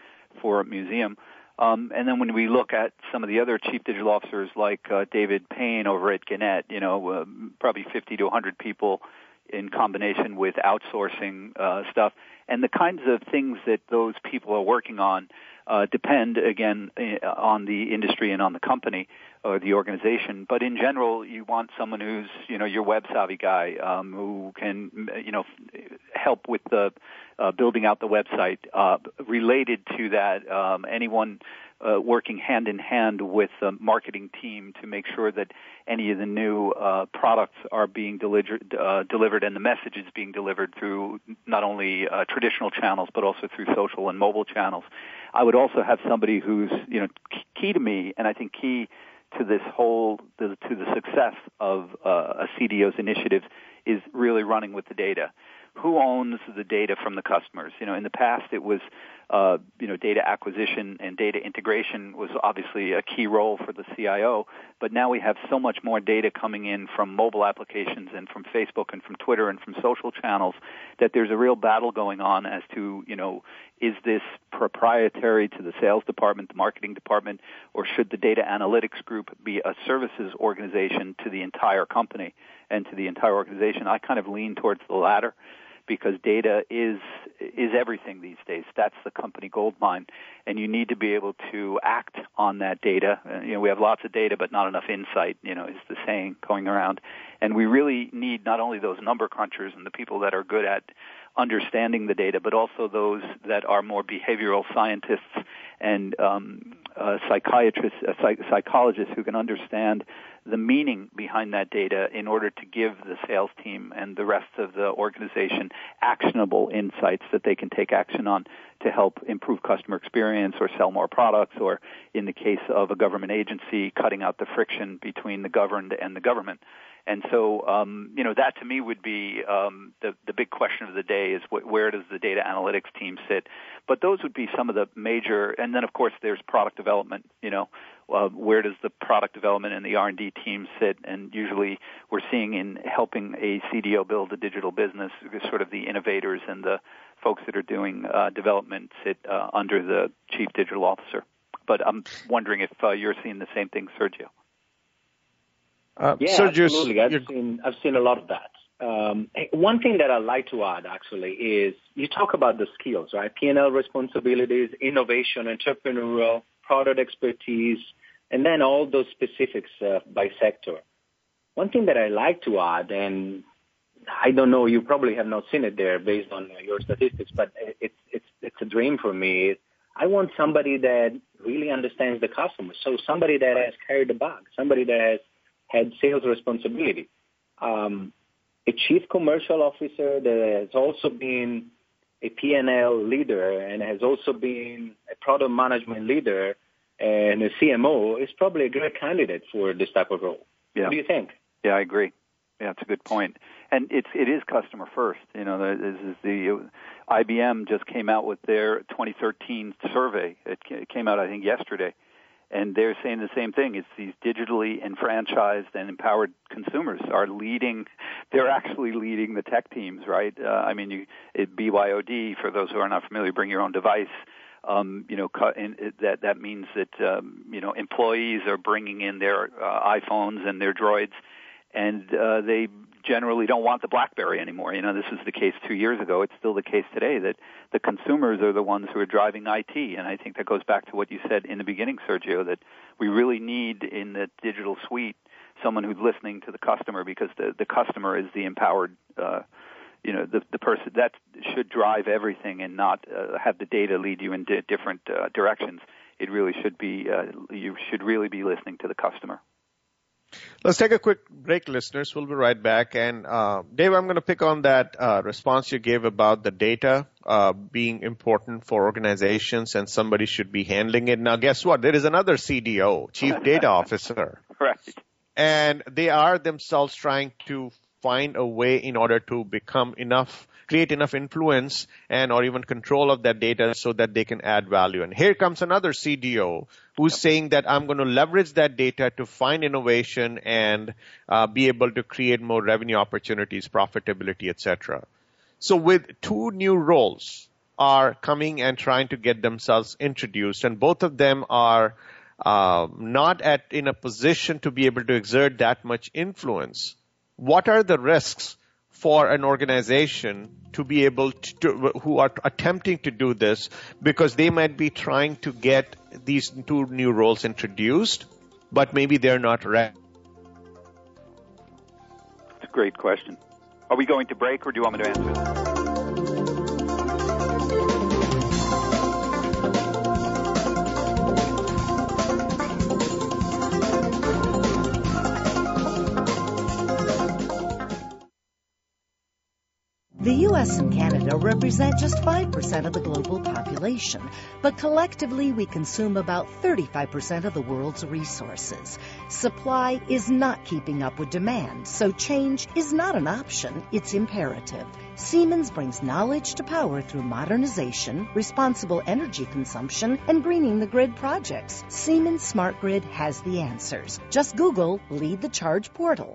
for a museum. Um, and then when we look at some of the other chief digital officers like uh, David Payne over at Gannett, you know, uh, probably 50 to 100 people in combination with outsourcing uh, stuff, and the kinds of things that those people are working on uh, depend again uh, on the industry and on the company or the organization. But in general, you want someone who's you know your web savvy guy um, who can you know help with the uh, building out the website. Uh, related to that, um, anyone uh, working hand in hand with the marketing team to make sure that any of the new uh, products are being delivered, uh, delivered and the message is being delivered through not only uh, traditional channels but also through social and mobile channels. I would also have somebody who's you know key to me, and I think key to this whole to the success of uh, a CDO's initiatives is really running with the data who owns the data from the customers. You know, in the past it was, uh, you know, data acquisition and data integration was obviously a key role for the CIO, but now we have so much more data coming in from mobile applications and from Facebook and from Twitter and from social channels that there's a real battle going on as to, you know, is this proprietary to the sales department, the marketing department, or should the data analytics group be a services organization to the entire company and to the entire organization? I kind of lean towards the latter because data is is everything these days. That's the company gold mine, and you need to be able to act on that data. Uh, you know, we have lots of data, but not enough insight. You know, is the saying going around, and we really need not only those number crunchers and the people that are good at understanding the data, but also those that are more behavioral scientists and um, uh, psychiatrists, uh, psych- psychologists who can understand the meaning behind that data in order to give the sales team and the rest of the organization actionable insights that they can take action on to help improve customer experience or sell more products or in the case of a government agency cutting out the friction between the governed and the government. And so, um, you know, that to me would be um, the the big question of the day is wh- where does the data analytics team sit? But those would be some of the major, and then of course there's product development. You know, uh, where does the product development and the R&D team sit? And usually we're seeing in helping a CDO build a digital business, sort of the innovators and the folks that are doing uh, development sit uh, under the chief digital officer. But I'm wondering if uh, you're seeing the same thing, Sergio. Uh, yeah, Sergio, absolutely. I've seen I've seen a lot of that. Um, one thing that I'd like to add actually is you talk about the skills, right? P&L responsibilities, innovation, entrepreneurial, product expertise, and then all those specifics uh, by sector. One thing that I like to add, and I don't know, you probably have not seen it there based on your statistics, but it's it's it's a dream for me. I want somebody that really understands the customer. So somebody that has carried the bag, somebody that has had sales responsibility. Um, a chief commercial officer that has also been a P&L leader and has also been a product management leader and a CMO is probably a great candidate for this type of role. Yeah. What do you think? Yeah, I agree. Yeah, it's a good point. And it's it is customer first. You know, this is the IBM just came out with their 2013 survey. It came out I think yesterday and they're saying the same thing. It's these digitally enfranchised and empowered consumers are leading. They're actually leading the tech teams, right? Uh, I mean, you, it, BYOD for those who are not familiar, bring your own device. Um, you know, that that means that um, you know employees are bringing in their uh, iPhones and their Droids, and uh, they generally don't want the BlackBerry anymore. You know, this was the case two years ago. It's still the case today that the consumers are the ones who are driving IT. And I think that goes back to what you said in the beginning, Sergio, that we really need in the digital suite someone who's listening to the customer because the, the customer is the empowered, uh, you know, the, the person that should drive everything and not uh, have the data lead you in di- different uh, directions. It really should be, uh, you should really be listening to the customer. Let's take a quick break, listeners. We'll be right back. And uh, Dave, I'm going to pick on that uh, response you gave about the data uh, being important for organizations and somebody should be handling it. Now, guess what? There is another CDO, Chief Data Officer. Right. And they are themselves trying to find a way in order to become enough create enough influence and or even control of that data so that they can add value. And here comes another CDO who's yep. saying that I'm going to leverage that data to find innovation and uh, be able to create more revenue opportunities, profitability, etc. So with two new roles are coming and trying to get themselves introduced, and both of them are uh, not at in a position to be able to exert that much influence. What are the risks for an organization to be able to, who are attempting to do this because they might be trying to get these two new roles introduced, but maybe they're not ready. It's a great question. Are we going to break or do you want me to answer? The US and Canada represent just 5% of the global population, but collectively we consume about 35% of the world's resources. Supply is not keeping up with demand, so change is not an option, it's imperative. Siemens brings knowledge to power through modernization, responsible energy consumption, and greening the grid projects. Siemens Smart Grid has the answers. Just Google Lead the Charge portal.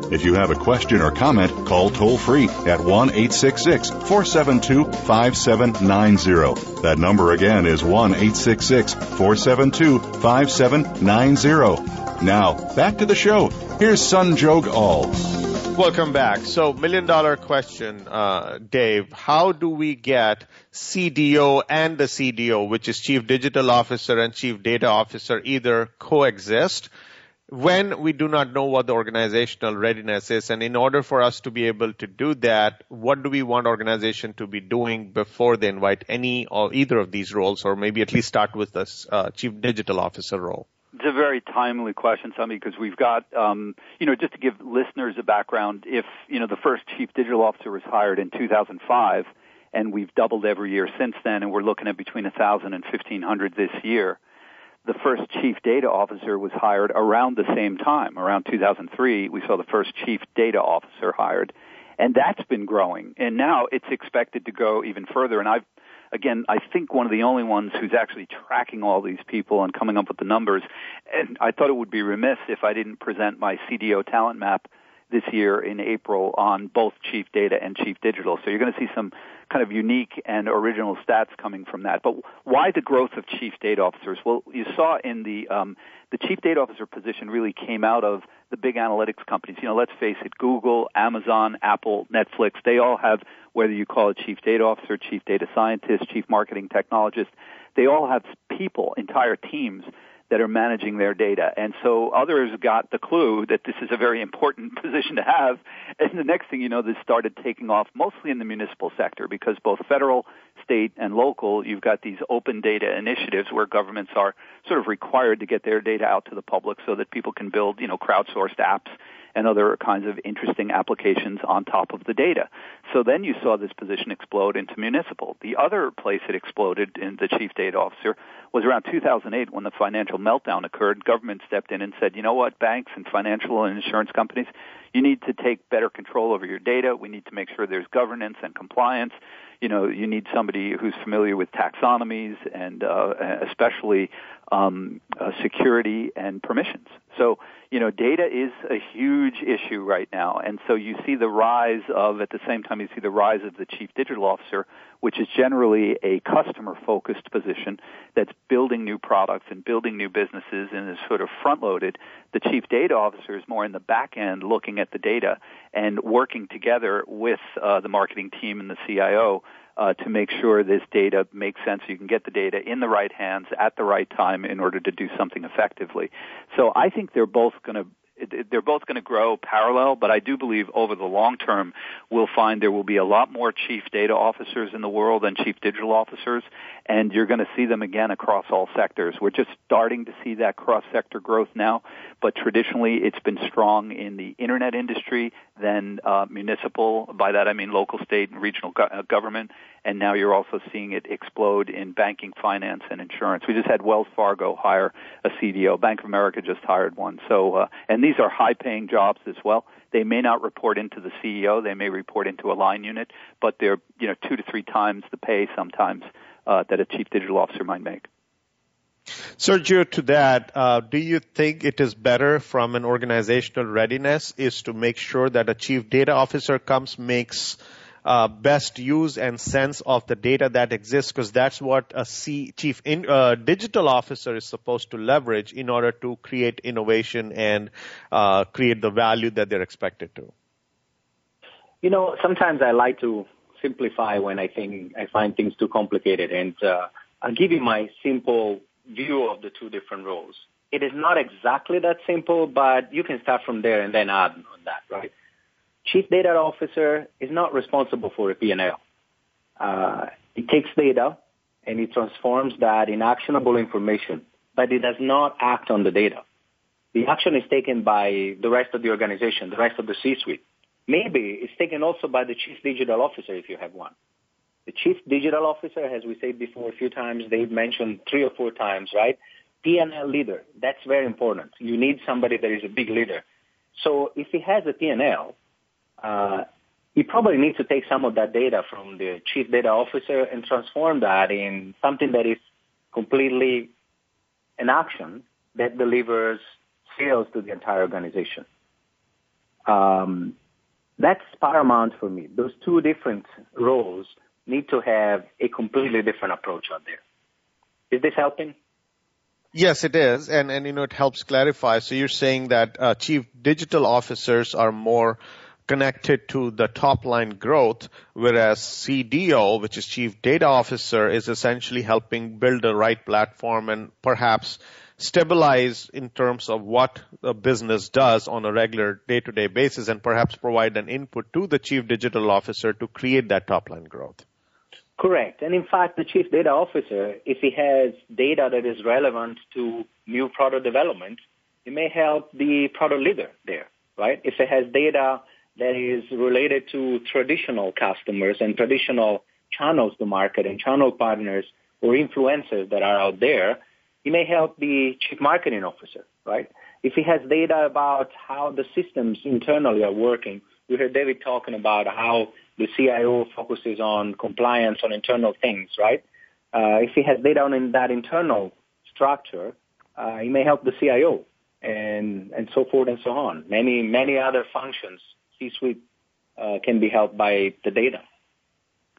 If you have a question or comment, call toll free at 1 866 472 5790. That number again is 1 866 472 5790. Now, back to the show. Here's Sanjog Aul. Welcome back. So, million dollar question, uh, Dave. How do we get CDO and the CDO, which is Chief Digital Officer and Chief Data Officer, either coexist? When we do not know what the organizational readiness is, and in order for us to be able to do that, what do we want organization to be doing before they invite any or either of these roles, or maybe at least start with the uh, chief digital officer role? It's a very timely question, Sami, because we've got, um, you know, just to give listeners a background, if, you know, the first chief digital officer was hired in 2005, and we've doubled every year since then, and we're looking at between 1,000 and 1,500 this year the first chief data officer was hired around the same time. Around 2003, we saw the first chief data officer hired. And that's been growing. And now it's expected to go even further. And I've, again, I think one of the only ones who's actually tracking all these people and coming up with the numbers. And I thought it would be remiss if I didn't present my CDO talent map this year in April on both chief data and chief digital. So you're going to see some kind of unique and original stats coming from that. But why the growth of chief data officers? Well, you saw in the um, the chief data officer position really came out of the big analytics companies. You know, let's face it, Google, Amazon, Apple, Netflix, they all have whether you call it chief data officer, chief data scientist, chief marketing technologist, they all have people, entire teams that are managing their data. And so others got the clue that this is a very important position to have. And the next thing you know, this started taking off mostly in the municipal sector because both federal, state, and local, you've got these open data initiatives where governments are sort of required to get their data out to the public so that people can build, you know, crowdsourced apps and other kinds of interesting applications on top of the data. So then you saw this position explode into municipal. The other place it exploded in the chief data officer was around 2008 when the financial meltdown occurred. Government stepped in and said, you know what, banks and financial and insurance companies, you need to take better control over your data. We need to make sure there's governance and compliance you know, you need somebody who's familiar with taxonomies and uh, especially um, uh, security and permissions. So, you know, data is a huge issue right now, and so you see the rise of, at the same time, you see the rise of the chief digital officer, which is generally a customer-focused position that's building new products and building new businesses and is sort of front-loaded. The chief data officer is more in the back end, looking at the data and working together with uh, the marketing team and the CIO uh, to make sure this data makes sense. You can get the data in the right hands at the right time in order to do something effectively. So I think they're both going to they're both going to grow parallel, but I do believe over the long term we'll find there will be a lot more chief data officers in the world than chief digital officers, and you're going to see them again across all sectors. We're just starting to see that cross sector growth now, but traditionally it's been strong in the internet industry, then uh, municipal. By that I mean local, state, and regional go- uh, government, and now you're also seeing it explode in banking, finance, and insurance. We just had Wells Fargo hire a CDO. Bank of America just hired one. So, uh, and these are high-paying jobs as well. They may not report into the CEO. They may report into a line unit, but they're you know two to three times the pay sometimes uh, that a chief digital officer might make. Sergio, to that, uh, do you think it is better from an organizational readiness is to make sure that a chief data officer comes, makes uh, best use and sense of the data that exists because that's what a C, chief in, uh, digital officer is supposed to leverage in order to create innovation and uh, create the value that they're expected to. You know, sometimes I like to simplify when I think I find things too complicated, and uh, I'll give you my simple view of the two different roles. It is not exactly that simple, but you can start from there and then add on that, right? Chief Data Officer is not responsible for a P&L. Uh, it takes data and it transforms that in actionable information, but it does not act on the data. The action is taken by the rest of the organization, the rest of the C-suite. Maybe it's taken also by the Chief Digital Officer if you have one. The Chief Digital Officer, as we said before a few times, they've mentioned three or four times, right? P&L leader. That's very important. You need somebody that is a big leader. So if he has a P&L, uh, you probably need to take some of that data from the chief data officer and transform that in something that is completely an action that delivers sales to the entire organization. Um, that's paramount for me. Those two different roles need to have a completely different approach out there. Is this helping? Yes, it is, and and you know it helps clarify. So you're saying that uh, chief digital officers are more connected to the top line growth, whereas CDO, which is Chief Data Officer, is essentially helping build the right platform and perhaps stabilize in terms of what the business does on a regular day-to-day basis and perhaps provide an input to the Chief Digital Officer to create that top line growth. Correct. And in fact, the Chief Data Officer, if he has data that is relevant to new product development, it may help the product leader there, right? If it has data that is related to traditional customers and traditional channels to market and channel partners or influencers that are out there, he may help the chief marketing officer, right? If he has data about how the systems internally are working, we heard David talking about how the CIO focuses on compliance on internal things, right? Uh, if he has data on that internal structure, uh, he may help the CIO and and so forth and so on. Many many other functions C-suite uh, can be helped by the data.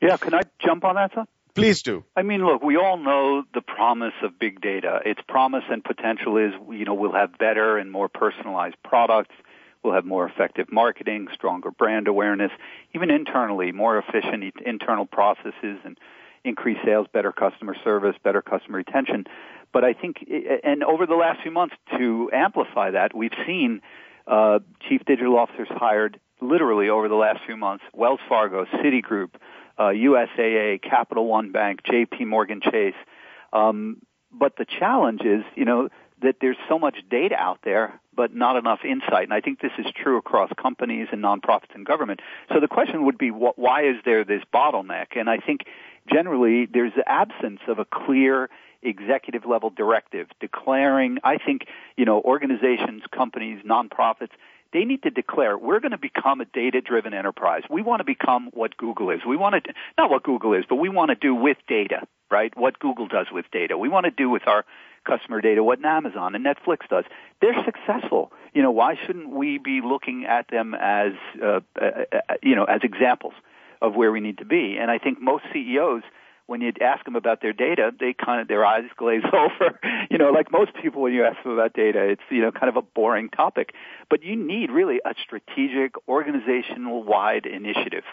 Yeah, can I jump on that, sir? Please do. I mean, look, we all know the promise of big data. Its promise and potential is, you know, we'll have better and more personalized products. We'll have more effective marketing, stronger brand awareness, even internally, more efficient internal processes and increased sales, better customer service, better customer retention. But I think, and over the last few months, to amplify that, we've seen uh, chief digital officers hired literally over the last few months, Wells Fargo, Citigroup, uh, USAA, Capital One Bank, JP Morgan Chase. Um, but the challenge is, you know, that there's so much data out there. but not enough insight. And I think this is true across companies and nonprofits and government. So the question would be, why is there this bottleneck? And I think generally there's the absence of a clear executive level directive declaring, I think, you know, organizations, companies, nonprofits, they need to declare we're going to become a data driven enterprise. We want to become what Google is. We want to, not what Google is, but we want to do with data, right? What Google does with data. We want to do with our customer data what Amazon and Netflix does. They're successful. You know, why shouldn't we be looking at them as, uh, uh, uh you know, as examples of where we need to be? And I think most CEOs, when you ask them about their data, they kind of their eyes glaze over. you know, like most people, when you ask them about data, it's you know kind of a boring topic. But you need really a strategic, organizational-wide initiative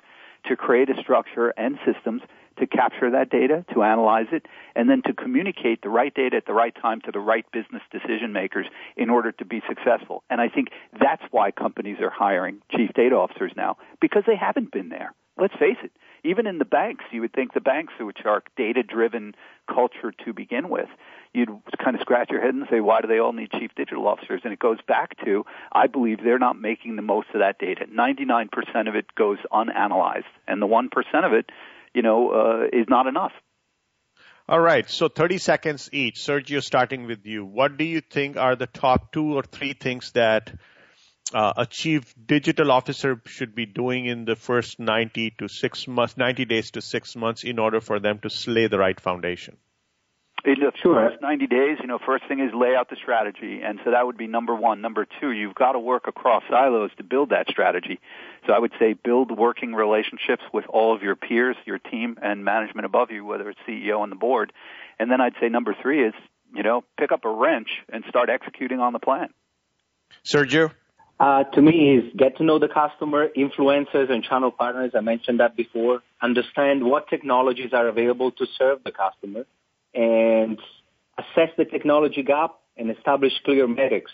to create a structure and systems to capture that data, to analyze it, and then to communicate the right data at the right time to the right business decision makers in order to be successful. And I think that's why companies are hiring chief data officers now, because they haven't been there. Let's face it. Even in the banks, you would think the banks, which are data driven culture to begin with, you'd kind of scratch your head and say, why do they all need chief digital officers? And it goes back to, I believe they're not making the most of that data. 99% of it goes unanalyzed, and the 1% of it you know, uh, is not enough. All right. So 30 seconds each. Sergio, starting with you. What do you think are the top two or three things that uh, a chief digital officer should be doing in the first 90 to six months, 90 days to six months in order for them to slay the right foundation? In the sure. first 90 days, you know, first thing is lay out the strategy. And so that would be number one. Number two, you've got to work across silos to build that strategy. So I would say build working relationships with all of your peers, your team, and management above you, whether it's CEO and the board. And then I'd say number three is, you know, pick up a wrench and start executing on the plan. Sergio? Uh, to me is get to know the customer, influencers and channel partners. I mentioned that before. Understand what technologies are available to serve the customer and assess the technology gap and establish clear metrics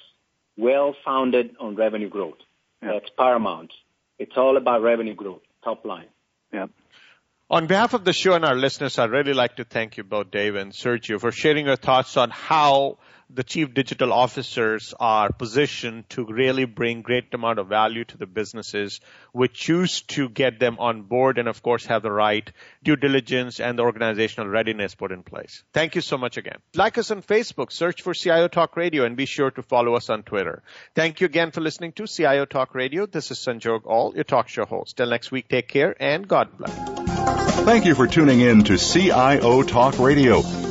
well founded on revenue growth. Yeah. That's paramount. It's all about revenue growth, top line. Yeah. On behalf of the show and our listeners, I'd really like to thank you both, Dave and Sergio, for sharing your thoughts on how the chief digital officers are positioned to really bring great amount of value to the businesses which choose to get them on board and of course have the right due diligence and the organizational readiness put in place. Thank you so much again. Like us on Facebook, search for CIO Talk Radio and be sure to follow us on Twitter. Thank you again for listening to CIO Talk Radio. This is Sanjog Aul, your talk show host. Till next week, take care and God bless. Thank you for tuning in to CIO Talk Radio.